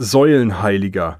Säulenheiliger.